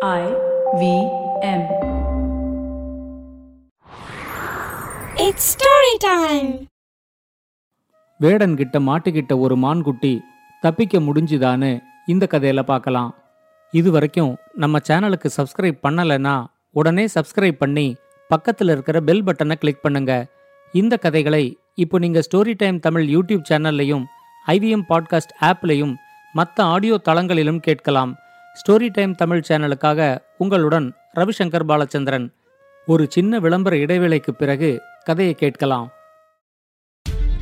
I V M. It's story time. வேடன் கிட்ட மாட்டிக்கிட்ட ஒரு மான்குட்டி தப்பிக்க முடிஞ்சுதான்னு இந்த கதையில பார்க்கலாம் இது வரைக்கும் நம்ம சேனலுக்கு சப்ஸ்கிரைப் பண்ணலைன்னா உடனே சப்ஸ்கிரைப் பண்ணி பக்கத்தில் இருக்கிற பெல் பட்டனை கிளிக் பண்ணுங்க இந்த கதைகளை இப்போ நீங்க ஸ்டோரி டைம் தமிழ் யூடியூப் சேனல்லையும் ஐவிஎம் பாட்காஸ்ட் ஆப்லையும் மற்ற ஆடியோ தளங்களிலும் கேட்கலாம் ஸ்டோரி டைம் தமிழ் சேனலுக்காக உங்களுடன் ரவிசங்கர் பாலச்சந்திரன் ஒரு சின்ன விளம்பர இடைவேளைக்கு பிறகு கதையை கேட்கலாம்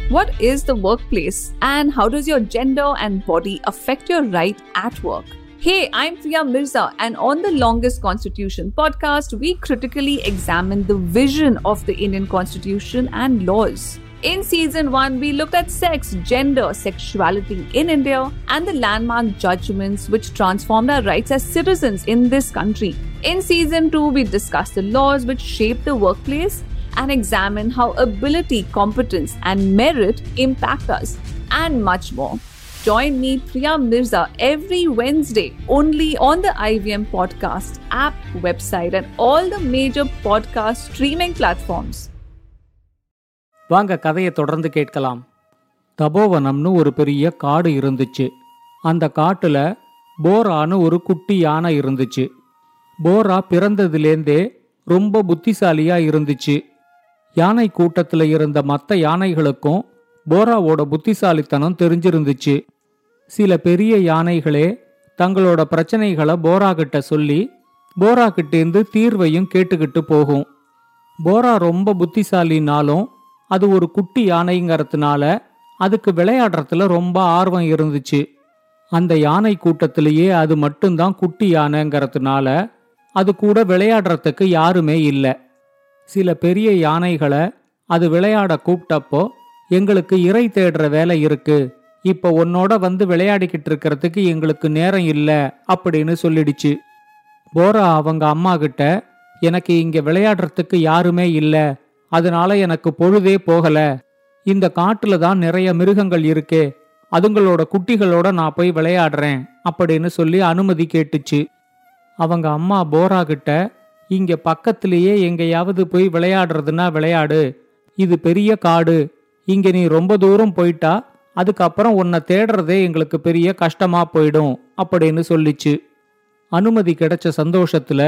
What is the workplace and how does your gender and body affect your right at work? Hey, I'm Priya Mirza, and on the Longest Constitution podcast, we critically examine the vision of the Indian Constitution and laws. In season 1, we looked at sex, gender, sexuality in India, and the landmark judgments which transformed our rights as citizens in this country. In season 2, we discussed the laws which shape the workplace and examine how ability, competence, and merit impact us, and much more. Join me, Priya Mirza, every Wednesday only on the IVM Podcast app, website, and all the major podcast streaming platforms. வாங்க கதையை தொடர்ந்து கேட்கலாம். தபோவனம்னு ஒரு பெரிய காடு இருந்துச்சு. அந்த காட்டுல போரான்னு ஒரு குட்டி யானை இருந்துச்சு. போரா பிறந்ததுலேருந்தே ரொம்ப புத்திசாலியா இருந்துச்சு. யானை கூட்டத்துல இருந்த மற்ற யானைகளுக்கும் போராவோட புத்திசாலித்தனம் தெரிஞ்சிருந்துச்சு. சில பெரிய யானைகளே தங்களோட பிரச்சனைகளை போரா கிட்ட சொல்லி போரா கிட்டேந்து தீர்வையும் கேட்டுக்கிட்டு போகும். போரா ரொம்ப புத்திசாலினாலும் அது ஒரு குட்டி யானைங்கிறதுனால அதுக்கு விளையாடுறதுல ரொம்ப ஆர்வம் இருந்துச்சு. அந்த யானை கூட்டத்திலேயே அது மட்டும்தான் குட்டி யானைங்கிறதுனால அது கூட விளையாடுறதுக்கு யாருமே இல்லை. சில பெரிய யானைகளை அது விளையாட கூப்பிட்டப்போ எங்களுக்கு இறை தேடுற வேலை இருக்கு. இப்ப உன்னோட வந்து விளையாடிக்கிட்டு இருக்கிறதுக்கு எங்களுக்கு நேரம் இல்லை அப்படின்னு சொல்லிடுச்சு. போரா அவங்க அம்மா கிட்ட எனக்கு இங்க விளையாடுறதுக்கு யாருமே இல்லை. அதனால எனக்கு பொழுதே போகல. இந்த காட்டுல தான் நிறைய மிருகங்கள் இருக்கே அதுங்களோட குட்டிகளோட நான் போய் விளையாடுறேன் அப்படின்னு சொல்லி அனுமதி கேட்டுச்சு. அவங்க அம்மா போரா கிட்ட இங்க பக்கத்திலேயே எங்கேயாவது போய் விளையாடுறதுன்னா விளையாடு. இது பெரிய காடு. இங்க நீ ரொம்ப தூரம் போயிட்டா அதுக்கப்புறம் உன்னை தேடுறதே எங்களுக்கு பெரிய கஷ்டமா போயிடும் அப்படின்னு சொல்லிச்சு. அனுமதி கிடைச்ச சந்தோஷத்துல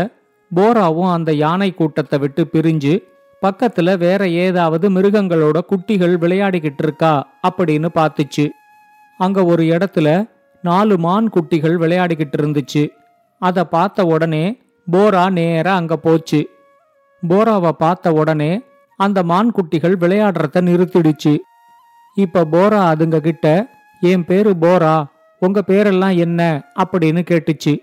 போராவும் அந்த யானை கூட்டத்தை விட்டு பிரிஞ்சு பக்கத்துல வேற ஏதாவது மிருகங்களோட குட்டிகள் விளையாடிக்கிட்டு இருக்கா அப்படின்னு பார்த்துச்சு. அங்க ஒரு இடத்துல நாலு மான் குட்டிகள் விளையாடிக்கிட்டு இருந்துச்சு அதை பார்த்த உடனே போரா நேரா அங்க போச்சு. போராவை பார்த்த உடனே அந்த மான் குட்டிகள் விளையாடுறத நிறுத்திடுச்சு. இப்ப போரா அதுங்க கிட்ட என் பேரு போரா உங்க பேரெல்லாம் என்ன? அப்படின்னு கேட்டுச்சு.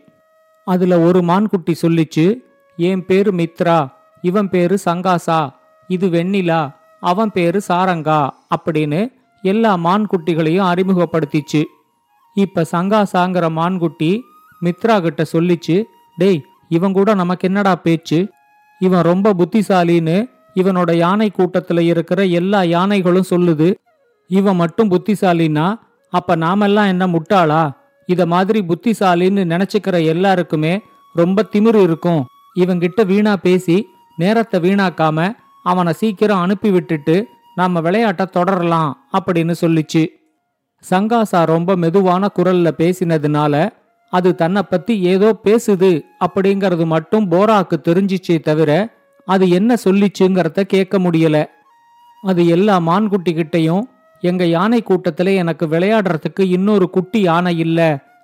அதுல ஒரு மான்குட்டி சொல்லிச்சு என் பேரு மித்ரா இவன் பேரு சங்காசா. இது வெண்ணிலா அவன் பேரு சாரங்கா அப்படின்னு எல்லா மான்குட்டிகளையும் அறிமுகப்படுத்திச்சு. இப்ப சங்காசாங்கிற மான்குட்டி மித்ரா கிட்ட சொல்லிச்சு டேய் இவன் கூட நமக்கு என்னடா பேச்சு? இவன் ரொம்ப புத்திசாலின்னு இவனோட யானை கூட்டத்துல இருக்கிற எல்லா யானைகளும் சொல்லுது. இவன் மட்டும் புத்திசாலின்னா அப்ப நாமெல்லாம் என்ன முட்டாளா? இத மாதிரி புத்திசாலின்னு நினைச்சுக்கிற எல்லாருக்குமே ரொம்ப திமிரு இருக்கும். இவங்கிட்ட வீணா பேசி நேரத்தை வீணாக்காம அவனை சீக்கிரம் அனுப்பி விட்டுட்டு நாம விளையாட்ட தொடரலாம் அப்படின்னு சொல்லிச்சு. சங்காசா ரொம்ப மெதுவான குரல்ல பேசினதுனால அது தன்னை பத்தி ஏதோ பேசுது அப்படிங்கறது மட்டும் போராக்கு தெரிஞ்சிச்சே தவிர அது என்ன சொல்லிச்சுங்கிறத கேட்க முடியல. அது எல்லா மான்குட்டிகிட்டையும் எங்க யானை கூட்டத்துல எனக்கு விளையாடுறதுக்கு இன்னொரு குட்டி யானை இல்ல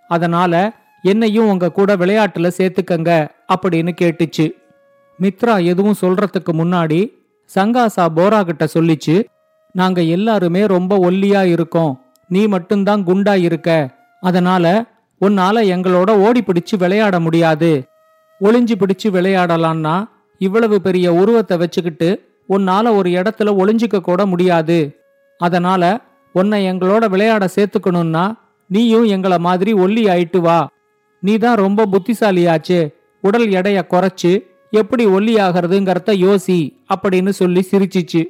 அதனால என்னையும் உங்க கூட விளையாட்டுல சேர்த்துக்கங்க அப்படின்னு கேட்டுச்சு. மித்ரா எதுவும் சொல்றதுக்கு முன்னாடி சங்காசா போரா கிட்ட சொல்லிச்சு நாங்க எல்லாருமே ரொம்ப ஒல்லியா இருக்கோம். நீ மட்டும்தான் குண்டா இருக்க. அதனால உன்னால எங்களோட ஓடி பிடிச்சு விளையாட முடியாது. ஒளிஞ்சு பிடிச்சு விளையாடலான்னா இவ்வளவு பெரிய உருவத்தை வச்சுக்கிட்டு உன்னால ஒரு இடத்துல ஒளிஞ்சிக்க கூட முடியாது. அதனால உன்னை எங்களோட விளையாட சேர்த்துக்கணும்னா நீயும் எங்கள மாதிரி ஒல்லி ஆயிட்டு வா. நீ தான் ரொம்ப புத்திசாலியாச்சு. உடல் எடைய குறைச்சு எப்படி ஒல்லி ஆகிறதுங்கிறத யோசி அப்படின்னு சொல்லி சிரிச்சிச்சு.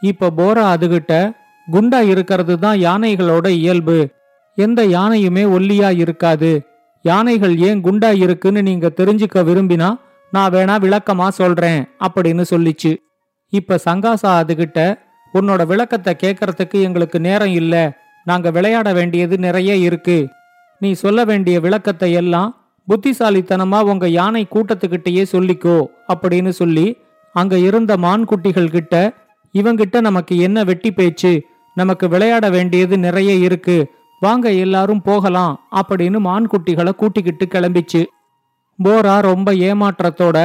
இப்ப போரா அதுகிட்ட குண்டா இருக்கிறது தான் யானைகளோட இயல்பு. எந்த யானையுமே ஒல்லியா இருக்காது. யானைகள் ஏன் குண்டா இருக்குன்னு நீங்க தெரிஞ்சுக்க விரும்பினா நான் வேணா விளக்கமா சொல்றேன் அப்படின்னு சொல்லிச்சு. இப்ப சங்காசா அதுகிட்ட உன்னோட விளக்கத்தை கேட்கறதுக்கு எங்களுக்கு நேரம் இல்ல. நாங்க விளையாட வேண்டியது நிறைய இருக்கு. நீ சொல்ல வேண்டிய விளக்கத்தை எல்லாம் புத்திசாலித்தனமா உங்க யானை கூட்டத்துக்கிட்டயே சொல்லிக்கோ அப்படின்னு சொல்லி அங்க இருந்த மான்குட்டிகள் கிட்ட இவங்கிட்ட நமக்கு என்ன வெட்டி பேச்சு? நமக்கு விளையாட வேண்டியது நிறைய இருக்கு. வாங்க எல்லாரும் போகலாம் அப்படின்னு மான்குட்டிகளை கூட்டிக்கிட்டு கிளம்பிச்சு. போரா ரொம்ப ஏமாற்றத்தோட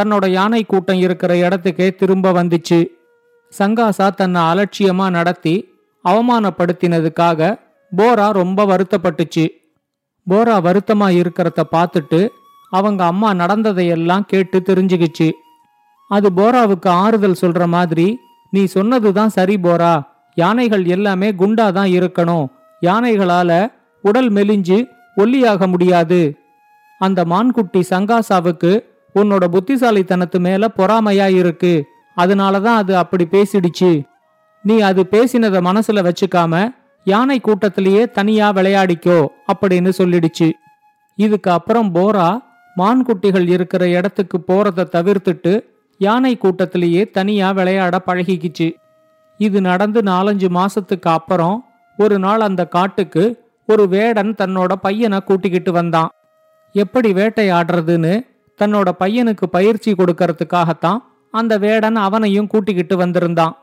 தன்னோட யானை கூட்டம் இருக்கிற இடத்துக்கே திரும்ப வந்துச்சு. சங்காசா தன்னை அலட்சியமா நடத்தி அவமானப்படுத்தினதுக்காக போரா ரொம்ப வருத்தப்பட்டுச்சு. போரா வருத்தமா இருக்கிறத பார்த்துட்டு அவங்க அம்மா நடந்ததையெல்லாம் கேட்டு தெரிஞ்சுக்கிச்சு. அது போராவுக்கு ஆறுதல் சொல்ற மாதிரி நீ சொன்னதுதான் சரி போரா. யானைகள் எல்லாமே குண்டாதான் இருக்கணும். யானைகளால உடல் மெலிஞ்சு ஒல்லியாக முடியாது. அந்த மான்குட்டி சங்காசாவுக்கு உன்னோட புத்திசாலித்தனத்து மேல பொறாமையா இருக்கு. அதனாலதான் அது அப்படி பேசிடுச்சு. நீ அது பேசினத மனசுல வச்சுக்காம யானை கூட்டத்திலேயே தனியா விளையாடிக்கோ அப்படின்னு சொல்லிடுச்சு. இதுக்கு அப்புறம் போரா மான்குட்டிகள் இருக்கிற இடத்துக்கு போறத தவிர்த்துட்டு யானை கூட்டத்திலேயே தனியா விளையாட பழகிக்கிச்சு. இது நடந்து நாலஞ்சு மாசத்துக்கு அப்புறம் ஒரு நாள் அந்த காட்டுக்கு ஒரு வேடன் தன்னோட பையனை கூட்டிக்கிட்டு வந்தான். எப்படி வேட்டையாடுறதுன்னு தன்னோட பையனுக்கு பயிற்சி கொடுக்கறதுக்காகத்தான் அந்த வேடன் அவனையும் கூட்டிக்கிட்டு வந்திருந்தான்.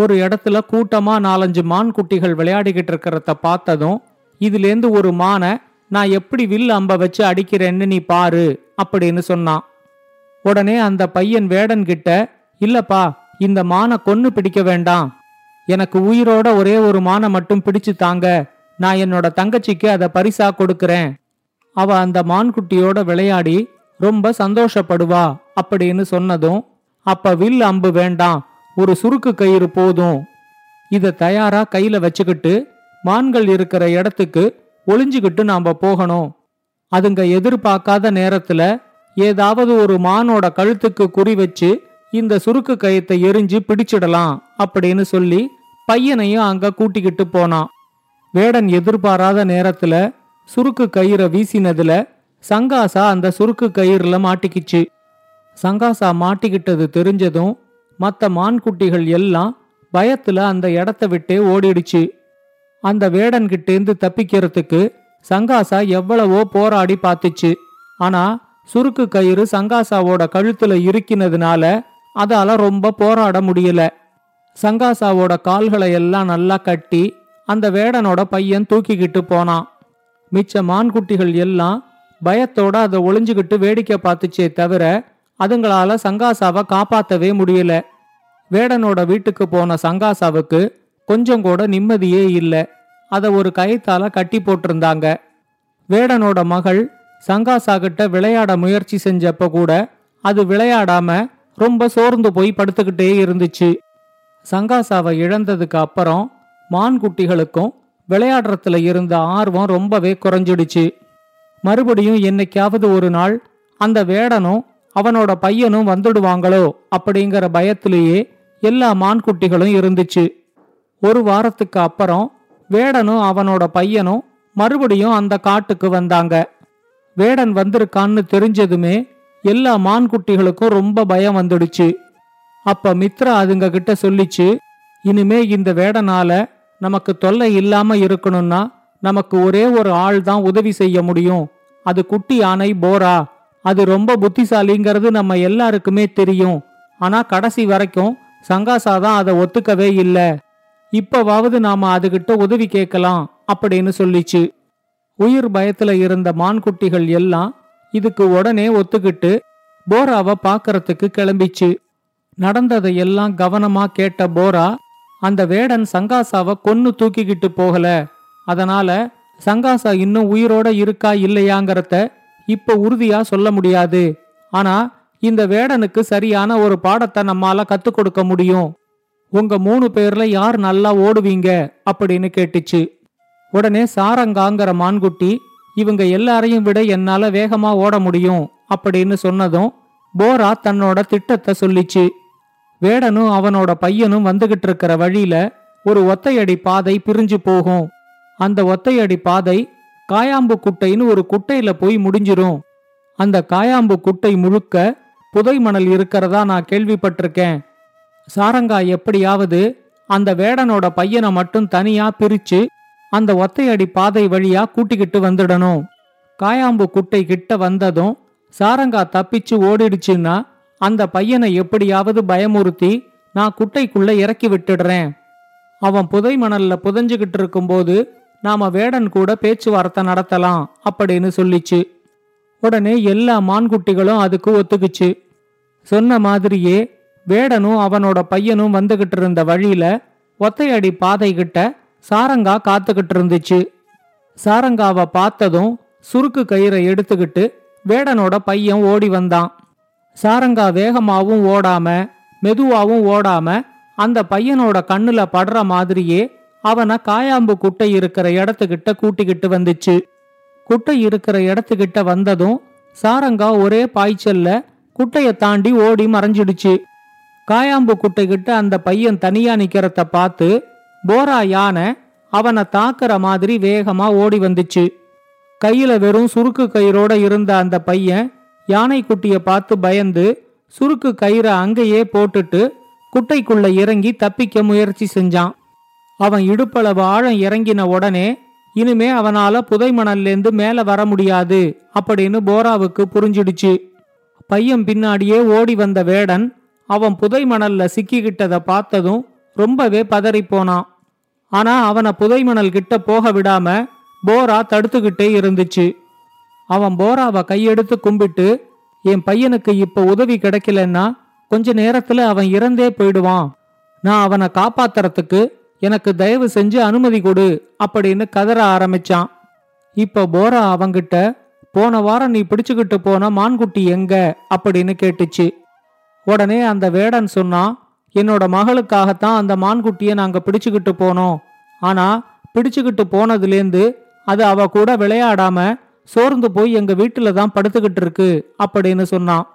ஒரு இடத்துல கூட்டமா நாலஞ்சு மான் குட்டிகள் விளையாடிக்கிட்டு இருக்கிறத பார்த்ததும் இதுலேருந்து ஒரு மானை நான் எப்படி வில் அம்ப வச்சு அடிக்கிறேன்னு நீ பாரு அப்படின்னு சொன்னான். உடனே அந்த பையன் வேடன் கிட்ட இல்லப்பா இந்த மானை கொன்னு பிடிக்க வேண்டாம். எனக்கு உயிரோட ஒரே ஒரு மானை மட்டும் பிடிச்சு தாங்க. நான் என்னோட தங்கச்சிக்கு அதை பரிசா கொடுக்கறேன். அவ அந்த மான்குட்டியோட விளையாடி ரொம்ப சந்தோஷப்படுவா அப்படின்னு சொன்னதும் அப்ப வில் அம்பு வேண்டாம். ஒரு சுருக்கு கயிறு போதும். இத தயாரா கையில வச்சுக்கிட்டு மான்கள் இருக்கிற இடத்துக்கு ஒளிஞ்சுக்கிட்டு நாம போகணும். அதுங்க எதிர்பார்க்காத நேரத்துல ஏதாவது ஒரு மானோட கழுத்துக்கு குறி வச்சு இந்த சுருக்கு கயத்தை எரிஞ்சு பிடிச்சிடலாம் அப்படின்னு சொல்லி பையனையும் அங்க கூட்டிக்கிட்டு போனான். வேடன் எதிர்பாராத நேரத்துல சுருக்கு கயிறை வீசினதுல சங்காசா அந்த சுருக்கு கயிறுல மாட்டிக்கிச்சு. சங்காசா மாட்டிக்கிட்டது தெரிஞ்சதும் மற்ற மான்குட்டிகள் எல்லாம் பயத்துல அந்த இடத்த விட்டே ஓடிடுச்சு. அந்த வேடன்கிட்டேந்து தப்பிக்கிறதுக்கு சங்காசா எவ்வளவோ போராடி பார்த்துச்சு. ஆனா சுருக்கு கயிறு சங்காசாவோட கழுத்துல இறுக்கினதுனால அதால ரொம்ப போராட முடியல. சங்காசாவோட கால்களை எல்லாம் நல்லா கட்டி அந்த வேடனோட பையன் தூக்கிக்கிட்டு போனான். மிச்ச மான்குட்டிகள் எல்லாம் பயத்தோட அதை ஒளிஞ்சுக்கிட்டு வேடிக்கை பார்த்துச்சே தவிர அதுங்களால சங்காசாவை காப்பாத்தவே முடியல. வேடனோட வீட்டுக்கு போன சங்காசாவுக்கு கொஞ்சம் கூட நிம்மதியே இல்ல. அதை ஒரு கயத்தால கட்டி போட்டிருந்தாங்க. வேடனோட மகள் சங்காசா கிட்ட விளையாட முயற்சி செஞ்சப்ப கூட அது விளையாடாம ரொம்ப சோர்ந்து போய் படுத்துக்கிட்டே இருந்துச்சு. சங்காசாவை இழந்ததுக்கு அப்புறம் மான் குட்டிகளுக்கும் விளையாடுறதுல இருந்த ஆர்வம் ரொம்பவே குறைஞ்சிடுச்சு. மறுபடியும் என்னைக்காவது ஒரு நாள் அந்த வேடனும் அவனோட பையனும் வந்துடுவாங்களோ அப்படிங்கிற பயத்திலேயே எல்லா மான்குட்டிகளும் இருந்துச்சு. ஒரு வாரத்துக்கு அப்புறம் வேடனும் அவனோட பையனும் மறுபடியும் அந்த காட்டுக்கு வந்தாங்க. வேடன் வந்திருக்கான்னு தெரிஞ்சதுமே எல்லா மான்குட்டிகளுக்கும் ரொம்ப பயம் வந்துடுச்சு. அப்ப மித்ரா அதுங்க கிட்ட சொல்லிச்சு இனிமே இந்த வேடனால நமக்கு தொல்லை இல்லாம இருக்கணும்னா நமக்கு ஒரே ஒரு ஆள் தான் உதவி செய்ய முடியும். அது குட்டி யானை போரா அது ரொம்ப புத்திசாலிங்கிறது நம்ம எல்லாருக்குமே தெரியும். ஆனா கடைசி வரைக்கும் சங்காசா தான் அதை ஒத்துக்கவே இல்லை. இப்பவாவது நாம அதுகிட்ட உதவி கேட்கலாம் அப்படின்னு சொல்லிச்சு. உயிர் பயத்துல இருந்த மான்குட்டிகள் எல்லாம் இதுக்கு உடனே ஒத்துக்கிட்டு போராவை பாக்கறதுக்கு கிளம்பிச்சு. நடந்ததை எல்லாம் கவனமா கேட்ட போரா அந்த வேடன் சங்காசாவை கொன்னு தூக்கிக்கிட்டு போகல. அதனால சங்காசா இன்னும் உயிரோட இருக்கா இல்லையாங்கிறத இப்ப உறுதியா சொல்ல முடியாது. ஆனா இந்த வேடனுக்கு சரியான ஒரு பாடத்தை நம்மால கத்துக் கொடுக்க முடியும். உங்க மூணு பேர்ல யார் நல்லா ஓடுவீங்க? அப்படின்னு கேட்டுச்சு. உடனே சாரங்காங்கிற மான்குட்டி இவங்க எல்லாரையும் விட என்னால வேகமா ஓட முடியும் அப்படின்னு சொன்னதும் போரா தன்னோட திட்டத்தை சொல்லிச்சு. வேடனும் அவனோட பையனும் வந்துகிட்டு இருக்கிற வழியில ஒரு ஒத்தையடி பாதை பிரிஞ்சு போகும். அந்த ஒத்தையடி பாதை காயாம்பு குட்டைன்னு ஒரு குட்டையில போய் முடிஞ்சிரும். அந்த காயாம்பு குட்டை முழுக்க புதை மணல் இருக்கிறதா நான் கேள்விப்பட்டிருக்கேன். சாரங்கா எப்படியாவது அந்த வேடனோட பையனை மட்டும் தனியா பிரிச்சு அந்த ஒத்தையடி பாதை வழியா கூட்டிக்கிட்டு வந்துடணும். காயாம்பு குட்டை கிட்ட வந்ததும் சாரங்கா தப்பிச்சு ஓடிடுச்சுன்னா அந்த பையனை எப்படியாவது பயமுறுத்தி நான் குட்டைக்குள்ள இறக்கி விட்டுடுறேன். அவன் புதை மணல்ல புதைஞ்சுகிட்டு இருக்கும்போது நாம வேடன் கூட பேச்சுவார்த்தை நடத்தலாம் அப்படின்னு சொல்லிச்சு. உடனே எல்லா மான்குட்டிகளும் அதுக்கு ஒத்துக்குச்சு. சொன்ன மாதிரியே வேடனும் அவனோட பையனும் வந்துகிட்டு இருந்த வழியில ஒத்தையடி பாதை கிட்ட சாரங்கா காத்துக்கிட்டு இருந்துச்சு. சாரங்காவை பார்த்ததும் சுருக்கு கயிறை எடுத்துக்கிட்டு வேடனோட பையன் ஓடி வந்தான். சாரங்கா வேகமாவும் ஓடாம மெதுவாவும் ஓடாம அந்த பையனோட கண்ணுல படுற மாதிரியே அவனை காயாம்பு குட்டை இருக்கிற இடத்துக்கிட்ட கூட்டிக்கிட்டு வந்துச்சு. குட்டை இருக்கிற இடத்துக்கிட்ட வந்ததும் சாரங்கா ஒரே பாய்ச்சல்ல குட்டைய தாண்டி ஓடி மறைஞ்சிடுச்சு. காயாம்பு குட்டை கிட்ட அந்த பையன் தனியா நிக்கிறத பார்த்து போரா யானை அவனை தாக்குற மாதிரி வேகமா ஓடி வந்துச்சு. கையில வெறும் சுருக்கு கயிறோட இருந்த அந்த பையன் யானை குட்டிய பார்த்து பயந்து சுருக்கு கயிறை அங்கேயே போட்டுட்டு குட்டைக்குள்ள இறங்கி தப்பிக்க முயற்சி செஞ்சான். அவன் இடுப்பளவு ஆழம் இறங்கின உடனே இனிமே அவனால புதைமணல்லேருந்து மேல வர முடியாது அப்படின்னு போராவுக்கு புரிஞ்சிடுச்சு. பையன் பின்னாடியே ஓடி வந்த வேடன் அவன் புதை மணல்ல பார்த்ததும் ரொம்பவே பதறிப் போனான் ஆனா அவனை புதை மணல் கிட்ட போக விடாம போரா தடுத்துக்கிட்டே இருந்துச்சு. அவன் போராவை கையெடுத்து கும்பிட்டு என் பையனுக்கு இப்ப உதவி கிடைக்கலன்னா கொஞ்ச நேரத்துல அவன் இறந்தே போயிடுவான். நான் அவனை காப்பாத்துறதுக்கு எனக்கு தயவு செஞ்சு அனுமதி கொடு அப்படின்னு கதற ஆரம்பிச்சான். இப்ப போரா அவங்கிட்ட போன வாரம் நீ பிடிச்சுக்கிட்டு போன மான்குட்டி எங்க? அப்படின்னு கேட்டுச்சு. உடனே அந்த வேடன் சொன்னான் என்னோட மகளுக்காகத்தான் அந்த மான்குட்டியை நாங்க பிடிச்சுக்கிட்டு போனோம். ஆனா பிடிச்சுக்கிட்டு போனதுலேருந்து அது அவ கூட விளையாடாம சோர்ந்து போய் எங்க வீட்டுல தான் படுத்துக்கிட்டு இருக்கு அப்படின்னு சொன்னான்.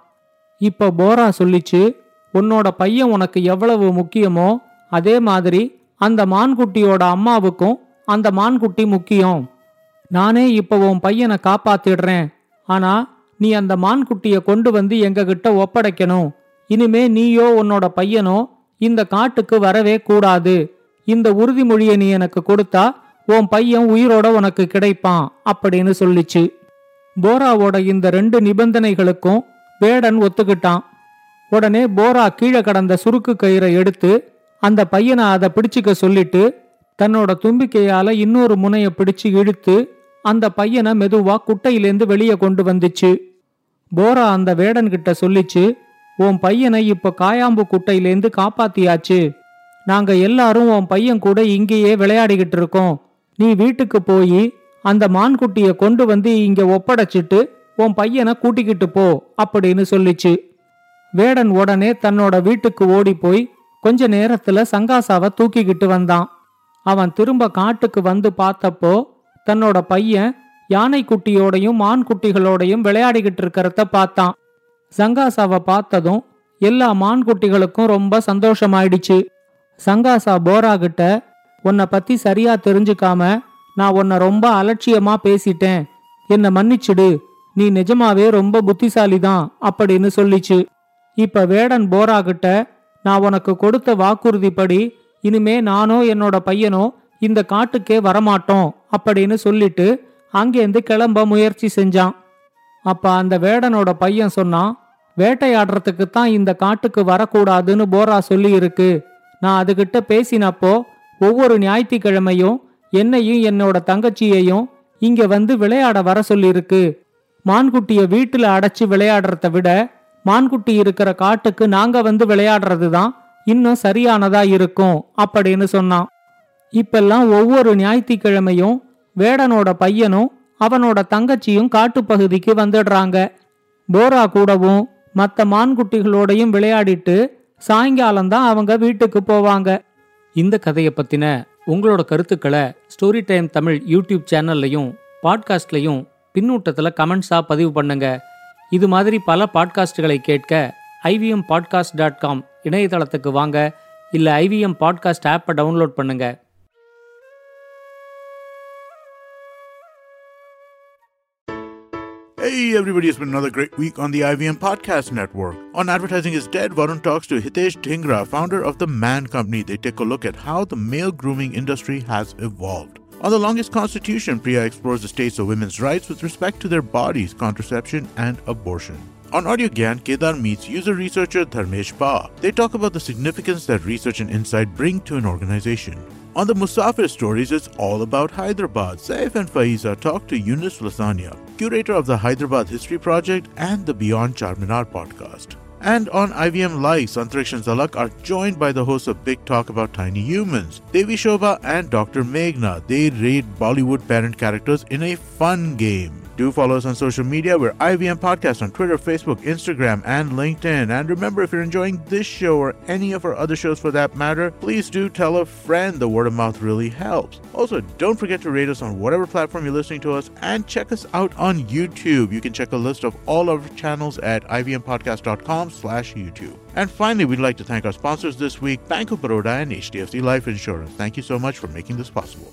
இப்ப போரா சொல்லிச்சு உன்னோட பையன் உனக்கு எவ்வளவு முக்கியமோ அதே மாதிரி அந்த மான்குட்டியோட அம்மாவுக்கும் அந்த மான்குட்டி முக்கியம். நானே இப்போ உன் பையனை காப்பாத்திடுறேன். ஆனா நீ அந்த மான்குட்டிய கொண்டு வந்து எங்க கிட்ட ஒப்படைக்கணும். இனிமே நீயோ உன்னோட பையனோ இந்த காட்டுக்கு வரவே கூடாது. இந்த உறுதிமொழியை நீ எனக்கு கொடுத்தா உன் பையன் உயிரோட உனக்கு கிடைப்பான் அப்படின்னு சொல்லிச்சு. போராவோட இந்த ரெண்டு நிபந்தனைகளுக்கும் வேடன் ஒத்துக்கிட்டான். உடனே போரா கீழே கடந்த சுருக்கு கயிறை எடுத்து அந்த பையனை அதை பிடிச்சுக்க சொல்லிட்டு தன்னோட தும்பிக்கையால இன்னொரு முனைய பிடிச்சு இழுத்து அந்த பையனை மெதுவா குட்டையிலேந்து வெளியே கொண்டு வந்துச்சு. போரா அந்த வேடன்கிட்ட சொல்லிச்சு உன் பையனை இப்ப காயாம்பு குட்டையிலேந்து காப்பாத்தியாச்சு. நாங்க எல்லாரும் உன் பையன் கூட இங்கேயே விளையாடிக்கிட்டு இருக்கோம். நீ வீட்டுக்கு போய் அந்த மான்குட்டிய கொண்டு வந்து இங்க ஒப்படைச்சிட்டு உன் பையனை கூட்டிக்கிட்டு போ அப்படின்னு சொல்லிச்சு. வேடன் உடனே தன்னோட வீட்டுக்கு ஓடி போய் கொஞ்ச நேரத்துல சங்காசாவை தூக்கிக்கிட்டு வந்தான். அவன் திரும்ப காட்டுக்கு வந்து பார்த்தப்போ தன்னோட பையன் யானை குட்டியோடையும் மான் குட்டிகளோடையும் விளையாடிக்கிட்டு இருக்கிறத பார்த்தான். சங்காசாவை பார்த்ததும் எல்லா மான் குட்டிகளுக்கும் ரொம்ப சந்தோஷமாயிடுச்சு. சங்காசா போரா கிட்ட உன்னை பத்தி சரியா தெரிஞ்சுக்காம நான் உன்னை ரொம்ப அலட்சியமா பேசிட்டேன். என்னை மன்னிச்சிடு. நீ நிஜமாவே ரொம்ப புத்திசாலிதான் அப்படின்னு சொல்லிச்சு. இப்ப வேடன் போரா கிட்ட நான் உனக்கு கொடுத்த வாக்குறுதிப்படி இனிமே நானோ என்னோட பையனோ இந்த காட்டுக்கே வரமாட்டோம் அப்படின்னு சொல்லிட்டு அங்கேருந்து கிளம்ப முயற்சி செஞ்சான். அப்ப அந்த வேடனோட பையன் சொன்னான் வேட்டையாடுறதுக்கு தான் இந்த காட்டுக்கு வரக்கூடாதுன்னு போரா சொல்லி இருக்கு நான் அதுகிட்ட பேசினப்போ ஒவ்வொரு ஞாயிற்றுக்கிழமையும் என்னையும் என்னோட தங்கச்சியையும் இங்க வந்து விளையாட வர சொல்லியிருக்கு. மான்குட்டிய வீட்டுல அடைச்சு விளையாடுறத விட மான்குட்டி இருக்கிற காட்டுக்கு நாங்க வந்து விளையாடுறது தான் இன்னும் சரியானதா இருக்கும் அப்படின்னு சொன்னான். இப்பெல்லாம் ஒவ்வொரு ஞாயிற்றுக்கிழமையும் வேடனோட பையனும் அவனோட தங்கச்சியும் காட்டுப்பகுதிக்கு வந்துடுறாங்க. போரா கூடவும் மற்ற மான்குட்டிகளோடையும் விளையாடிட்டு சாயங்காலம் தான் அவங்க வீட்டுக்கு போவாங்க. இந்த கதையை பத்தின உங்களோட கருத்துக்களை ஸ்டோரி டைம் தமிழ் யூடியூப் சேனல்லையும் பாட்காஸ்ட்லையும் பின்னூட்டத்தில் கமெண்ட்ஸாக பதிவு பண்ணுங்கள் இது மாதிரி பல பாட்காஸ்டுகளை கேட்க ஐவிஎம் பாட்காஸ்ட் டாட் காம் இணையதளத்துக்கு வாங்க இல்ல ஐவிஎம் பாட்காஸ்ட் ஆப்பை டவுன்லோட் பண்ணுங்க Hey everybody, it's been another great week on the IVM Podcast Network. On Advertising is Dead, Varun talks to Hitesh Dhingra, founder of The Man Company. They take a look at how the male grooming industry has evolved. On The Longest Constitution, Priya explores the states of women's rights with respect to their bodies, contraception, and abortion. On Audio Gyan, Kedar meets user researcher Dharmesh Pa. They talk about the significance that research and insight bring to an organization. On the Musafir stories, it's all about Hyderabad. Saif and Faiza talk to Yunus Lasania, curator of the Hyderabad History Project and the Beyond Charminar podcast. And on IVM Live, Santriksh and Zalak are joined by the hosts of Big Talk about Tiny Humans, Devi Shobha and Dr. Meghna. They rate Bollywood parent characters in a fun game. Do follow us on social media. We're IVM Podcast on Twitter, Facebook, Instagram, and LinkedIn. And remember, if you're enjoying this show or any of our other shows for that matter, please do tell a friend. The word of mouth really helps. Also, don't forget to rate us on whatever platform you're listening to us and check us out on YouTube. You can check a list of all our channels at ivmpodcast.com slash YouTube. And finally, we'd like to thank our sponsors this week, Bank of Baroda and HDFC Life Insurance. Thank you so much for making this possible.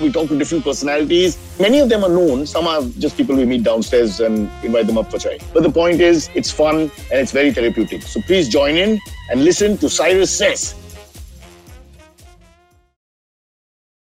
We talk to different personalities. Many of them are known. Some are just people we meet downstairs and invite them up for chai. But the point is, it's fun and it's very therapeutic. So please join in and listen to Cyrus Says